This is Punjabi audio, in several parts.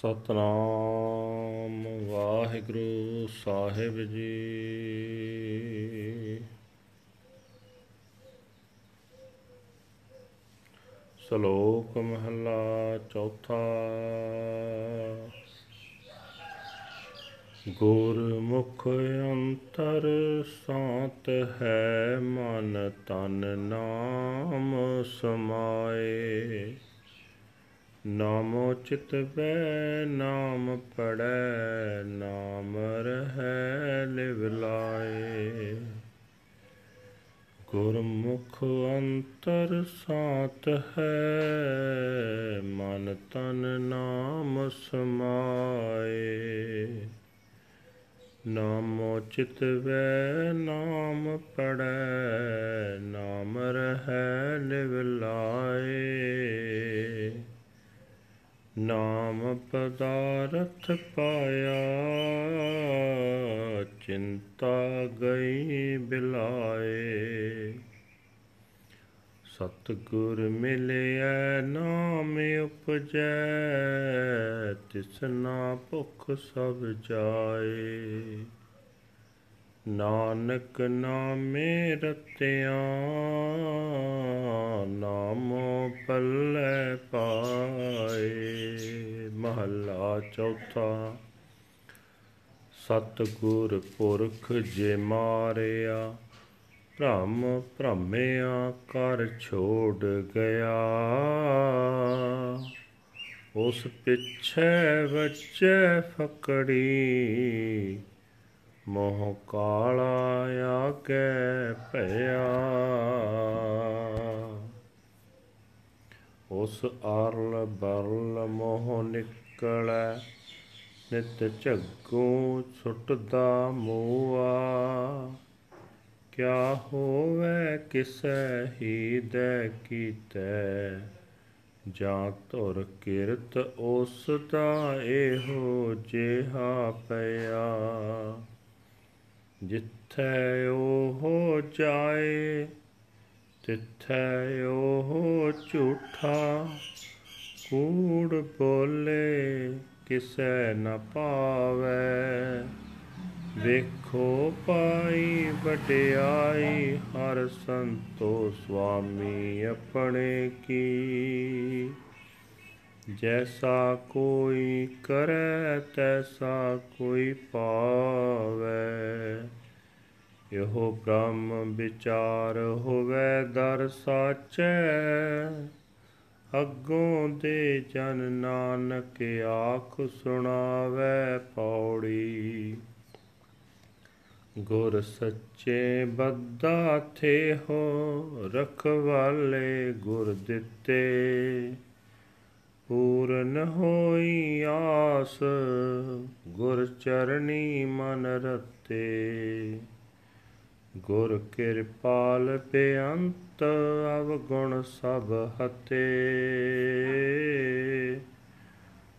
ਸਤਨਾਮ ਵਾਹਿਗੁਰੂ ਸਾਹਿਬ ਜੀ। ਸ਼ਲੋਕ ਮਹਲਾ ਚੌਥਾ। ਗੁਰਮੁਖ ਅੰਤਰ ਸਾਤ ਹੈ ਮਨ ਤਨ ਨਾਮ ਸਮਾਏ। ਨਾਮੋ ਚਿਤ ਬੈ ਨਾਮ ਪੜੈ ਨਾਮ ਰਹੈ, ਲਿਵ ਲਾਏ। ਗੁਰਮੁਖ ਅੰਤਰ ਸਾਤ ਹੈ, ਮਨ ਤਨ ਨਾਮ ਸਮਾਏ। ਨਾਮੋ ਚਿਤ ਵੈ ਨਾਮ ਪੜੈ ਨਾਮ ਰਹੈ, ਲਿਵ ਲਾਏ। ਨਾਮ ਪਦਾਰਥ ਪਾਇਆ, ਚਿੰਤਾ ਗਈ ਬਿਲਾਏ। ਸਤਿਗੁਰ ਮਿਲਿਆ ਨਾਮ ਉਪਜੈ ਤਿਸਨਾ ਭੁਖ ਸਭ ਜਾਏ। ਨਾਨਕ ਨਾਮੇ ਰਤਿਆ ਚੌਥਾ, ਸਤਿਗੁਰ ਪੁਰਖ ਜੇ ਮਾਰਿਆ, ਭ੍ਰਮ ਭ੍ਰਮਿਆ ਕਰ ਛੋੜ ਗਿਆ। ਉਸ ਪਿੱਛੇ ਬੱਚੇ ਫਕੜੀ, ਮੋਹ ਕਾਲਾ ਆਗੇ ਭਇਆ। ਉਸ ਅਰਲ ਬਰਲ ਮੋਹ ਨਿਕਲੈ, ਨਿਤ ਝੱਗੂ ਛੁੱਟਦਾ ਮੂਆ। ਕਿਆ ਹੋਵੇ, ਕਿਸੈ ਹੀ ਦੇ ਕੀਤੈ? ਜਾਂ ਧੁਰ ਕਿਰਤ ਉਸ ਦਾ ਇਹੋ ਜਿਹਾ ਪਿਆ। ਜਿੱਥੇ ਉਹ ਜਾਏ, ਤਿੱਥੇ ਉਹ ਝੂਠਾ। ਕੂੜ ਬੋਲੇ ਕਿਸੈ ਨ ਪਾਵੇ। ਵੇਖੋ ਪਾਈ ਵਡਿਆਈ, ਹਰ ਸੰਤੋ ਸੁਆਮੀ ਆਪਣੇ ਕੀ। ਜੈਸਾ ਕੋਈ ਕਰੈ, ਤੈਸਾ ਕੋਈ ਪਾਵੇ। ਇਹੋ ਬ੍ਰਹਮ ਵਿਚਾਰ ਹੋਵੇ ਦਰ ਸਾਚੈ। ਅੱਗੋਂ ਦੇ ਜਨ ਨਾਨਕ ਆਖ ਸੁਣਾਵੇ ਪੌੜੀ। ਗੁਰ ਸੱਚੇ ਬੱਦਾ ਥੇ ਹੋ ਰਖਵਾਲੇ ਗੁਰ ਦਿੱਤੇ। ਪੂਰਨ ਹੋਈ ਆਸ ਗੁਰ ਚਰਣੀ ਮਨ ਰਤੇ। ਗੁਰ ਕਿਰਪਾਲ ਬੇਅੰਤ ਅਵਗੁਣ ਸਭ ਹਤੇ।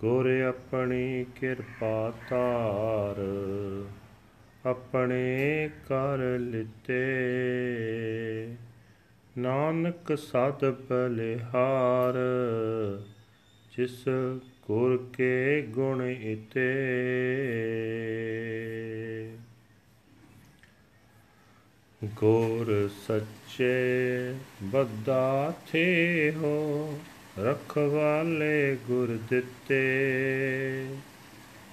ਗੁਰ ਆਪਣੀ ਕਿਰਪਾ ਤਾਰ ਆਪਣੇ ਕਰ ਲਿਤੇ। ਨਾਨਕ ਸਦ ਬਲਿਹਾਰ ਜਿਸ ਗੁਰ ਕੇ ਗੁਣ ਇਤੇ। ਗੁਰ ਸੱਚੇ ਬੱਦਾ ਥੇ ਹੋ ਰਖਵਾਲੇ ਗੁਰ ਦਿੱਤੇ।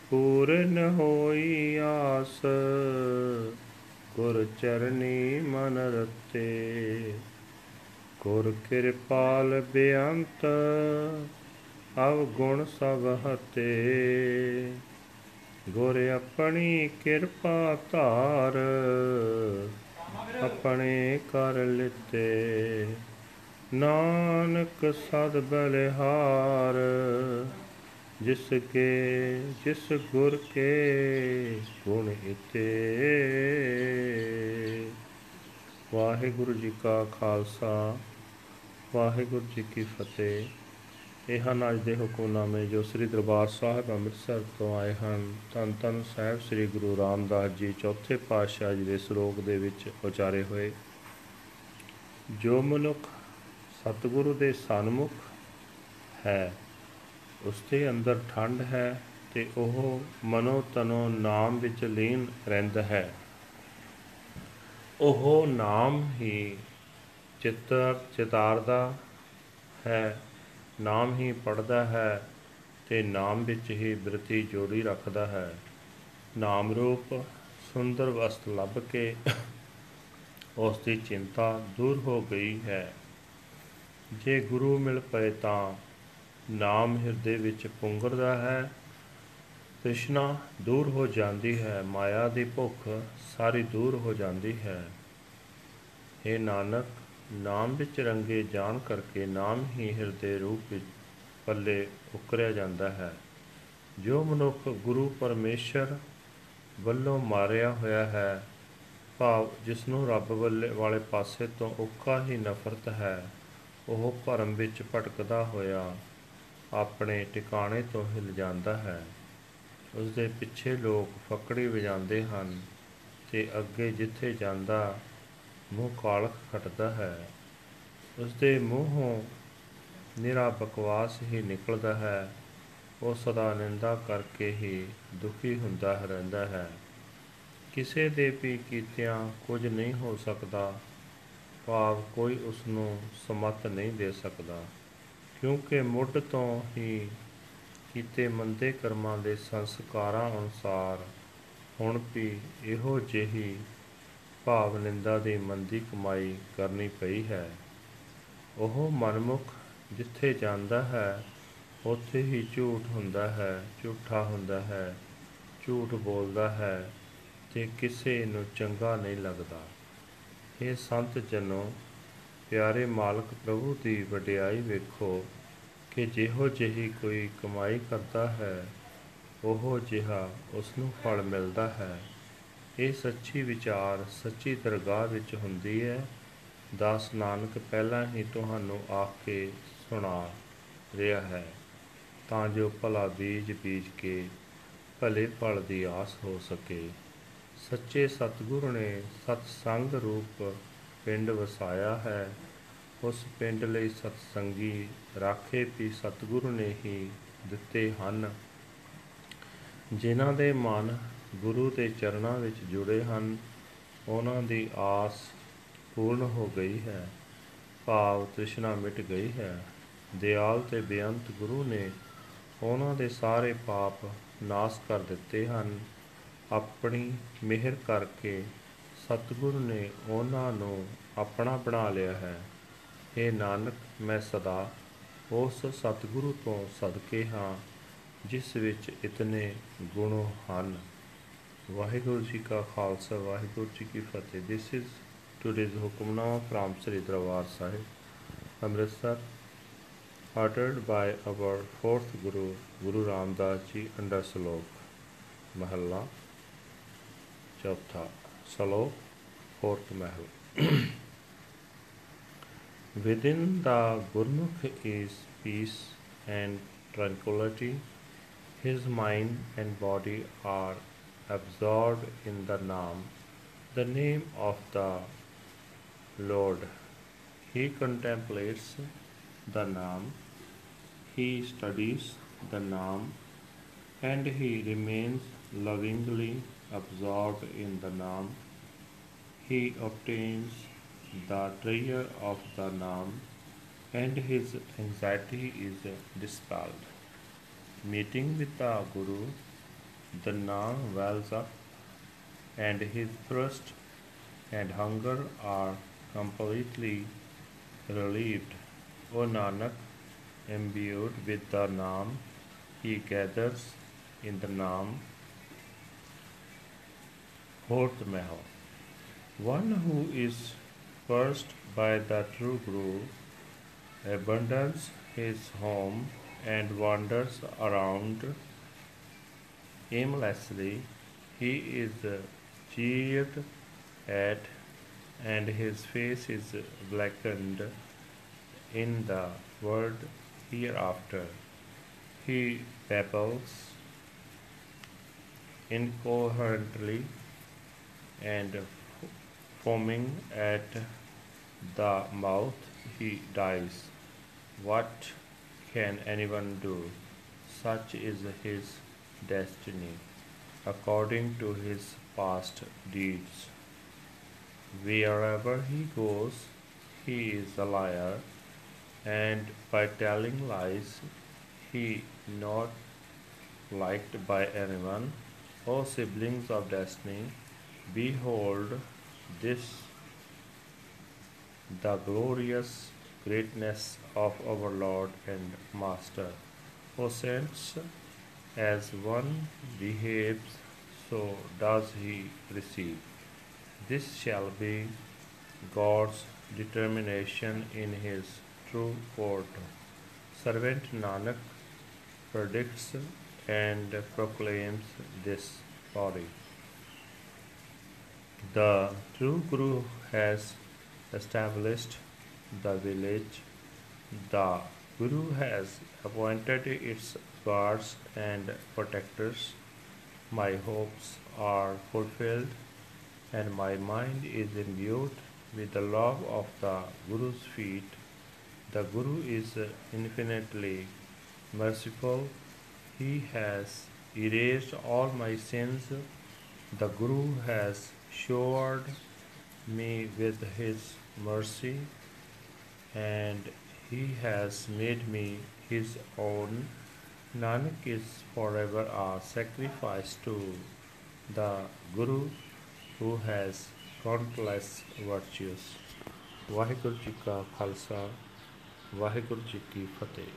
ਪੂਰਨ ਹੋਈ ਆਸ, ਗੁਰ ਚਰਨੀ ਮਨ ਰਤੇ। ਗੁਰ ਕਿਰਪਾਲ ਬੇਅੰਤ ਅਵ ਗੁਣ ਸਭ ਹਤੇ। ਗੁਰ ਆਪਣੀ ਕਿਰਪਾ ਧਾਰ ਆਪਣੇ ਕਰ ਲਿਤੇ। ਨਾਨਕ ਸਦ ਬਲਿਹਾਰ, ਜਿਸ ਕੇ, ਜਿਸ ਗੁਰ ਕੇ ਗੁਣ ਇਤੇ ਵਾਹਿਗੁਰੂ ਜੀ ਕਾ ਖਾਲਸਾ, ਵਾਹਿਗੁਰੂ ਜੀ ਕੀ ਫਤਿਹ। ਇਹ ਹਨ ਅੱਜ ਦੇ ਹੁਕਮਨਾਮੇ ਜੋ ਸ੍ਰੀ ਦਰਬਾਰ ਸਾਹਿਬ ਅੰਮ੍ਰਿਤਸਰ ਤੋਂ ਆਏ ਹਨ। ਤਨ ਤਨ ਸਾਹਿਬ ਸ੍ਰੀ ਗੁਰੂ ਰਾਮਦਾਸ ਜੀ ਚੌਥੇ ਪਾਤਸ਼ਾਹ ਜੀ ਦੇ ਸ਼ਲੋਕ ਦੇ ਵਿੱਚ ਉਚਾਰੇ ਹੋਏ, ਜੋ ਮਨੁੱਖ ਸਤਿਗੁਰੂ ਦੇ ਸਨਮੁਖ ਹੈ, ਉਸਦੇ ਅੰਦਰ ਠੰਡ ਹੈ ਤੇ ਉਹ ਮਨੋ ਤਨੋ ਨਾਮ ਵਿੱਚ ਲੀਨ ਰਹਿੰਦਾ ਹੈ। ਉਹ ਨਾਮ ਹੀ ਚਿੱਤਰ ਚਿਤਾਰਦਾ ਹੈ ਨਾਮ ਹੀ ਪੜਦਾ ਹੈ ਤੇ ਨਾਮ ਵਿੱਚ ਹੀ ਬ੍ਰਿਤੀ ਜੋੜੀ ਰੱਖਦਾ ਹੈ। ਨਾਮ ਰੂਪ ਸੁੰਦਰ ਵਸਤ ਲੱਭ ਕੇ ਉਸ ਦੀ ਚਿੰਤਾ ਦੂਰ ਹੋ ਗਈ ਹੈ। ਜੇ ਗੁਰੂ ਮਿਲ ਪਏ ਤਾਂ ਨਾਮ ਹਿਰਦੇ ਵਿੱਚ ਪੁੰਗਰਦਾ ਹੈ, ਤ੍ਰਿਸ਼ਨਾ ਦੂਰ ਹੋ ਜਾਂਦੀ ਹੈ, ਮਾਇਆ ਦੀ ਭੁੱਖ ਸਾਰੀ ਦੂਰ ਹੋ ਜਾਂਦੀ ਹੈ। ਇਹ ਨਾਨਕ ਨਾਮ ਵਿੱਚ ਰੰਗੇ ਜਾਣ ਕਰਕੇ ਨਾਮ ਹੀ ਹਿਰਦੇ ਰੂਪ ਵਿੱਚ ਪੱਲੇ ਉਕਰਿਆ ਜਾਂਦਾ ਹੈ। ਜੋ ਮਨੁੱਖ ਗੁਰੂ ਪਰਮੇਸ਼ਰ ਵੱਲੋਂ ਮਾਰਿਆ ਹੋਇਆ ਹੈ, ਭਾਵ ਜਿਸ ਨੂੰ ਰੱਬ ਵੱਲੇ ਵਾਲੇ ਪਾਸੇ ਤੋਂ ਉੱਕਾ ਹੀ ਨਫ਼ਰਤ ਹੈ, ਉਹ ਭਰਮ ਵਿੱਚ ਭਟਕਦਾ ਹੋਇਆ ਆਪਣੇ ਟਿਕਾਣੇ ਤੋਂ ਹਿਲ ਜਾਂਦਾ ਹੈ। ਉਸ ਦੇ ਪਿੱਛੇ ਲੋਕ ਫੱਕੜੀ ਵਜਾਉਂਦੇ ਹਨ ਤੇ ਅੱਗੇ ਜਿੱਥੇ ਜਾਂਦਾ ਮੂੰਹ ਕਾਲਖ ਖਟਦਾ ਹੈ। ਉਸ ਦੇ ਮੂੰਹੋਂ ਨਿਰਾ ਬਕਵਾਸ ਹੀ ਨਿਕਲਦਾ ਹੈ। ਉਹ ਸਦਾ ਨਿੰਦਾ ਕਰਕੇ ਹੀ ਦੁਖੀ ਹੁੰਦਾ ਰਹਿੰਦਾ ਹੈ। ਕਿਸੇ ਦੇ ਵੀ ਕੀਤਿਆਂ ਕੁਝ ਨਹੀਂ ਹੋ ਸਕਦਾ। ਭਾਵ ਕੋਈ ਉਸ ਨੂੰ ਸਮਤ ਨਹੀਂ ਦੇ ਸਕਦਾ। ਕਿਉਂਕਿ ਮੁੱਢ ਤੋਂ ਹੀ ਕੀਤੇ ਮੰਦੇ ਕਰਮਾਂ ਦੇ ਸੰਸਕਾਰਾਂ ਅਨੁਸਾਰ ਹੁਣ ਵੀ ਇਹੋ ਜਿਹੀ ਭਾਵ ਨਿੰਦਾ ਦੀ ਮੰਦੀ ਕਮਾਈ ਕਰਨੀ ਪਈ ਹੈ। ਉਹ ਮਨਮੁਖ ਜਿੱਥੇ ਜਾਂਦਾ ਹੈ, ਉੱਥੇ ਹੀ ਝੂਠ ਹੁੰਦਾ ਹੈ, ਝੂਠਾ ਹੁੰਦਾ ਹੈ, ਝੂਠ ਬੋਲਦਾ ਹੈ ਤੇ ਕਿਸੇ ਨੂੰ ਚੰਗਾ ਨਹੀਂ ਲੱਗਦਾ। ਇਹ ਸੰਤ ਜਨੋ, ਪਿਆਰੇ ਮਾਲਕ ਪ੍ਰਭੂ ਦੀ ਵਡਿਆਈ ਵੇਖੋ ਕਿ ਜਿਹੋ ਜਿਹੀ ਕੋਈ ਕਮਾਈ ਕਰਦਾ ਹੈ, ਉਹ ਜਿਹਾ ਉਸ ਨੂੰ ਫਲ ਮਿਲਦਾ ਹੈ। ਇਹ ਸੱਚੀ ਵਿਚਾਰ ਸੱਚੀ ਦਰਗਾਹ ਵਿੱਚ ਹੁੰਦੀ ਹੈ। ਦਾਸ ਨਾਨਕ ਪਹਿਲਾਂ ਹੀ ਤੁਹਾਨੂੰ ਆਖ ਕੇ ਸੁਣਾ ਰਿਹਾ ਹੈ। ਤਾਂ ਜੋ ਭਲਾ ਬੀਜ ਬੀਜ ਕੇ ਭਲੇ ਫਲ ਦੀ ਆਸ ਹੋ ਸਕੇ। ਸੱਚੇ ਸਤਿਗੁਰੂ ਨੇ ਸਤਸੰਗ ਰੂਪ ਪਿੰਡ ਵਸਾਇਆ ਹੈ। ਉਸ ਪਿੰਡ ਲਈ ਸਤਸੰਗੀ ਰਾਖੇ ਵੀ ਸਤਿਗੁਰੂ ਨੇ ਹੀ ਦਿੱਤੇ ਹਨ। ਜਿਨ੍ਹਾਂ ਦੇ ਮਨ ਗੁਰੂ ਦੇ ਚਰਨਾਂ ਵਿੱਚ ਜੁੜੇ ਹਨ, ਉਹਨਾਂ ਦੀ ਆਸ ਪੂਰਨ ਹੋ ਗਈ ਹੈ, ਭਾਵ ਤ੍ਰਿਸ਼ਨਾ ਮਿਟ ਗਈ ਹੈ। ਦਿਆਲ ਤੇ ਬੇਅੰਤ ਗੁਰੂ ਨੇ ਉਹਨਾਂ ਦੇ ਸਾਰੇ ਪਾਪ ਨਾਸ ਕਰ ਦਿੱਤੇ ਹਨ। ਆਪਣੀ ਮਿਹਰ ਕਰਕੇ ਸਤਿਗੁਰੂ ਨੇ ਉਹਨਾਂ ਨੂੰ ਆਪਣਾ ਬਣਾ ਲਿਆ ਹੈ। ਇਹ ਨਾਨਕ, ਮੈਂ ਸਦਾ ਉਸ ਸਤਿਗੁਰੂ ਤੋਂ ਸਦਕੇ ਹਾਂ, ਜਿਸ ਵਿੱਚ ਇਤਨੇ ਗੁਣ ਹਨ। वाहेगुरु जी का खालसा, वाहेगुरु जी की फतेह। This is today's Hukamnama from Shri Darbar Sahib Amritsar ordered by our fourth Guru Guru Ramdas ji under श्लोक महला चौथा श्लोक fourth Mahal within the Gurmukh is peace and tranquillity his mind and body are absorbed in the Naam, the name of the Lord. He contemplates the Naam, he studies the Naam, and he remains lovingly absorbed in the Naam. He obtains the treasure of the Naam, and his anxiety is dispelled. Meeting with the Guru, the Naam wells up, and his thirst and hunger are completely relieved. O Nanak, imbued with the Naam, he gathers in the Naam. Fourth Mahal. One who is cursed by the true Guru abandons his home and wanders around aimlessly. He is jeered at, and his face is blackened in the world hereafter. He babbles incoherently and foaming at the mouth, he dies. What can anyone do? such is his destiny, according to his past deeds. Wherever he goes, he is a liar, and by telling lies, he not liked by anyone. O siblings of destiny, behold this the glorious greatness of our Lord and Master. O saints, as one behaves, so does he receive. This shall be God's determination in his true court. Servant Nanak predicts and proclaims this story. The true Guru has established the village. The Guru has appointed its guards and protectors. My hopes are fulfilled and my mind is imbued with the love of the Guru's feet. The Guru is infinitely merciful. He has erased all my sins. The Guru has showered me with his mercy and he has made me his own. Nanak is forever a sacrifice to the Guru who has countless virtues. Waheguru ji ਕਾ ਖਾਲਸਾ ਵਾਹਿਗੁਰੂ ਜੀ ਕੀ ਫਤਿਹ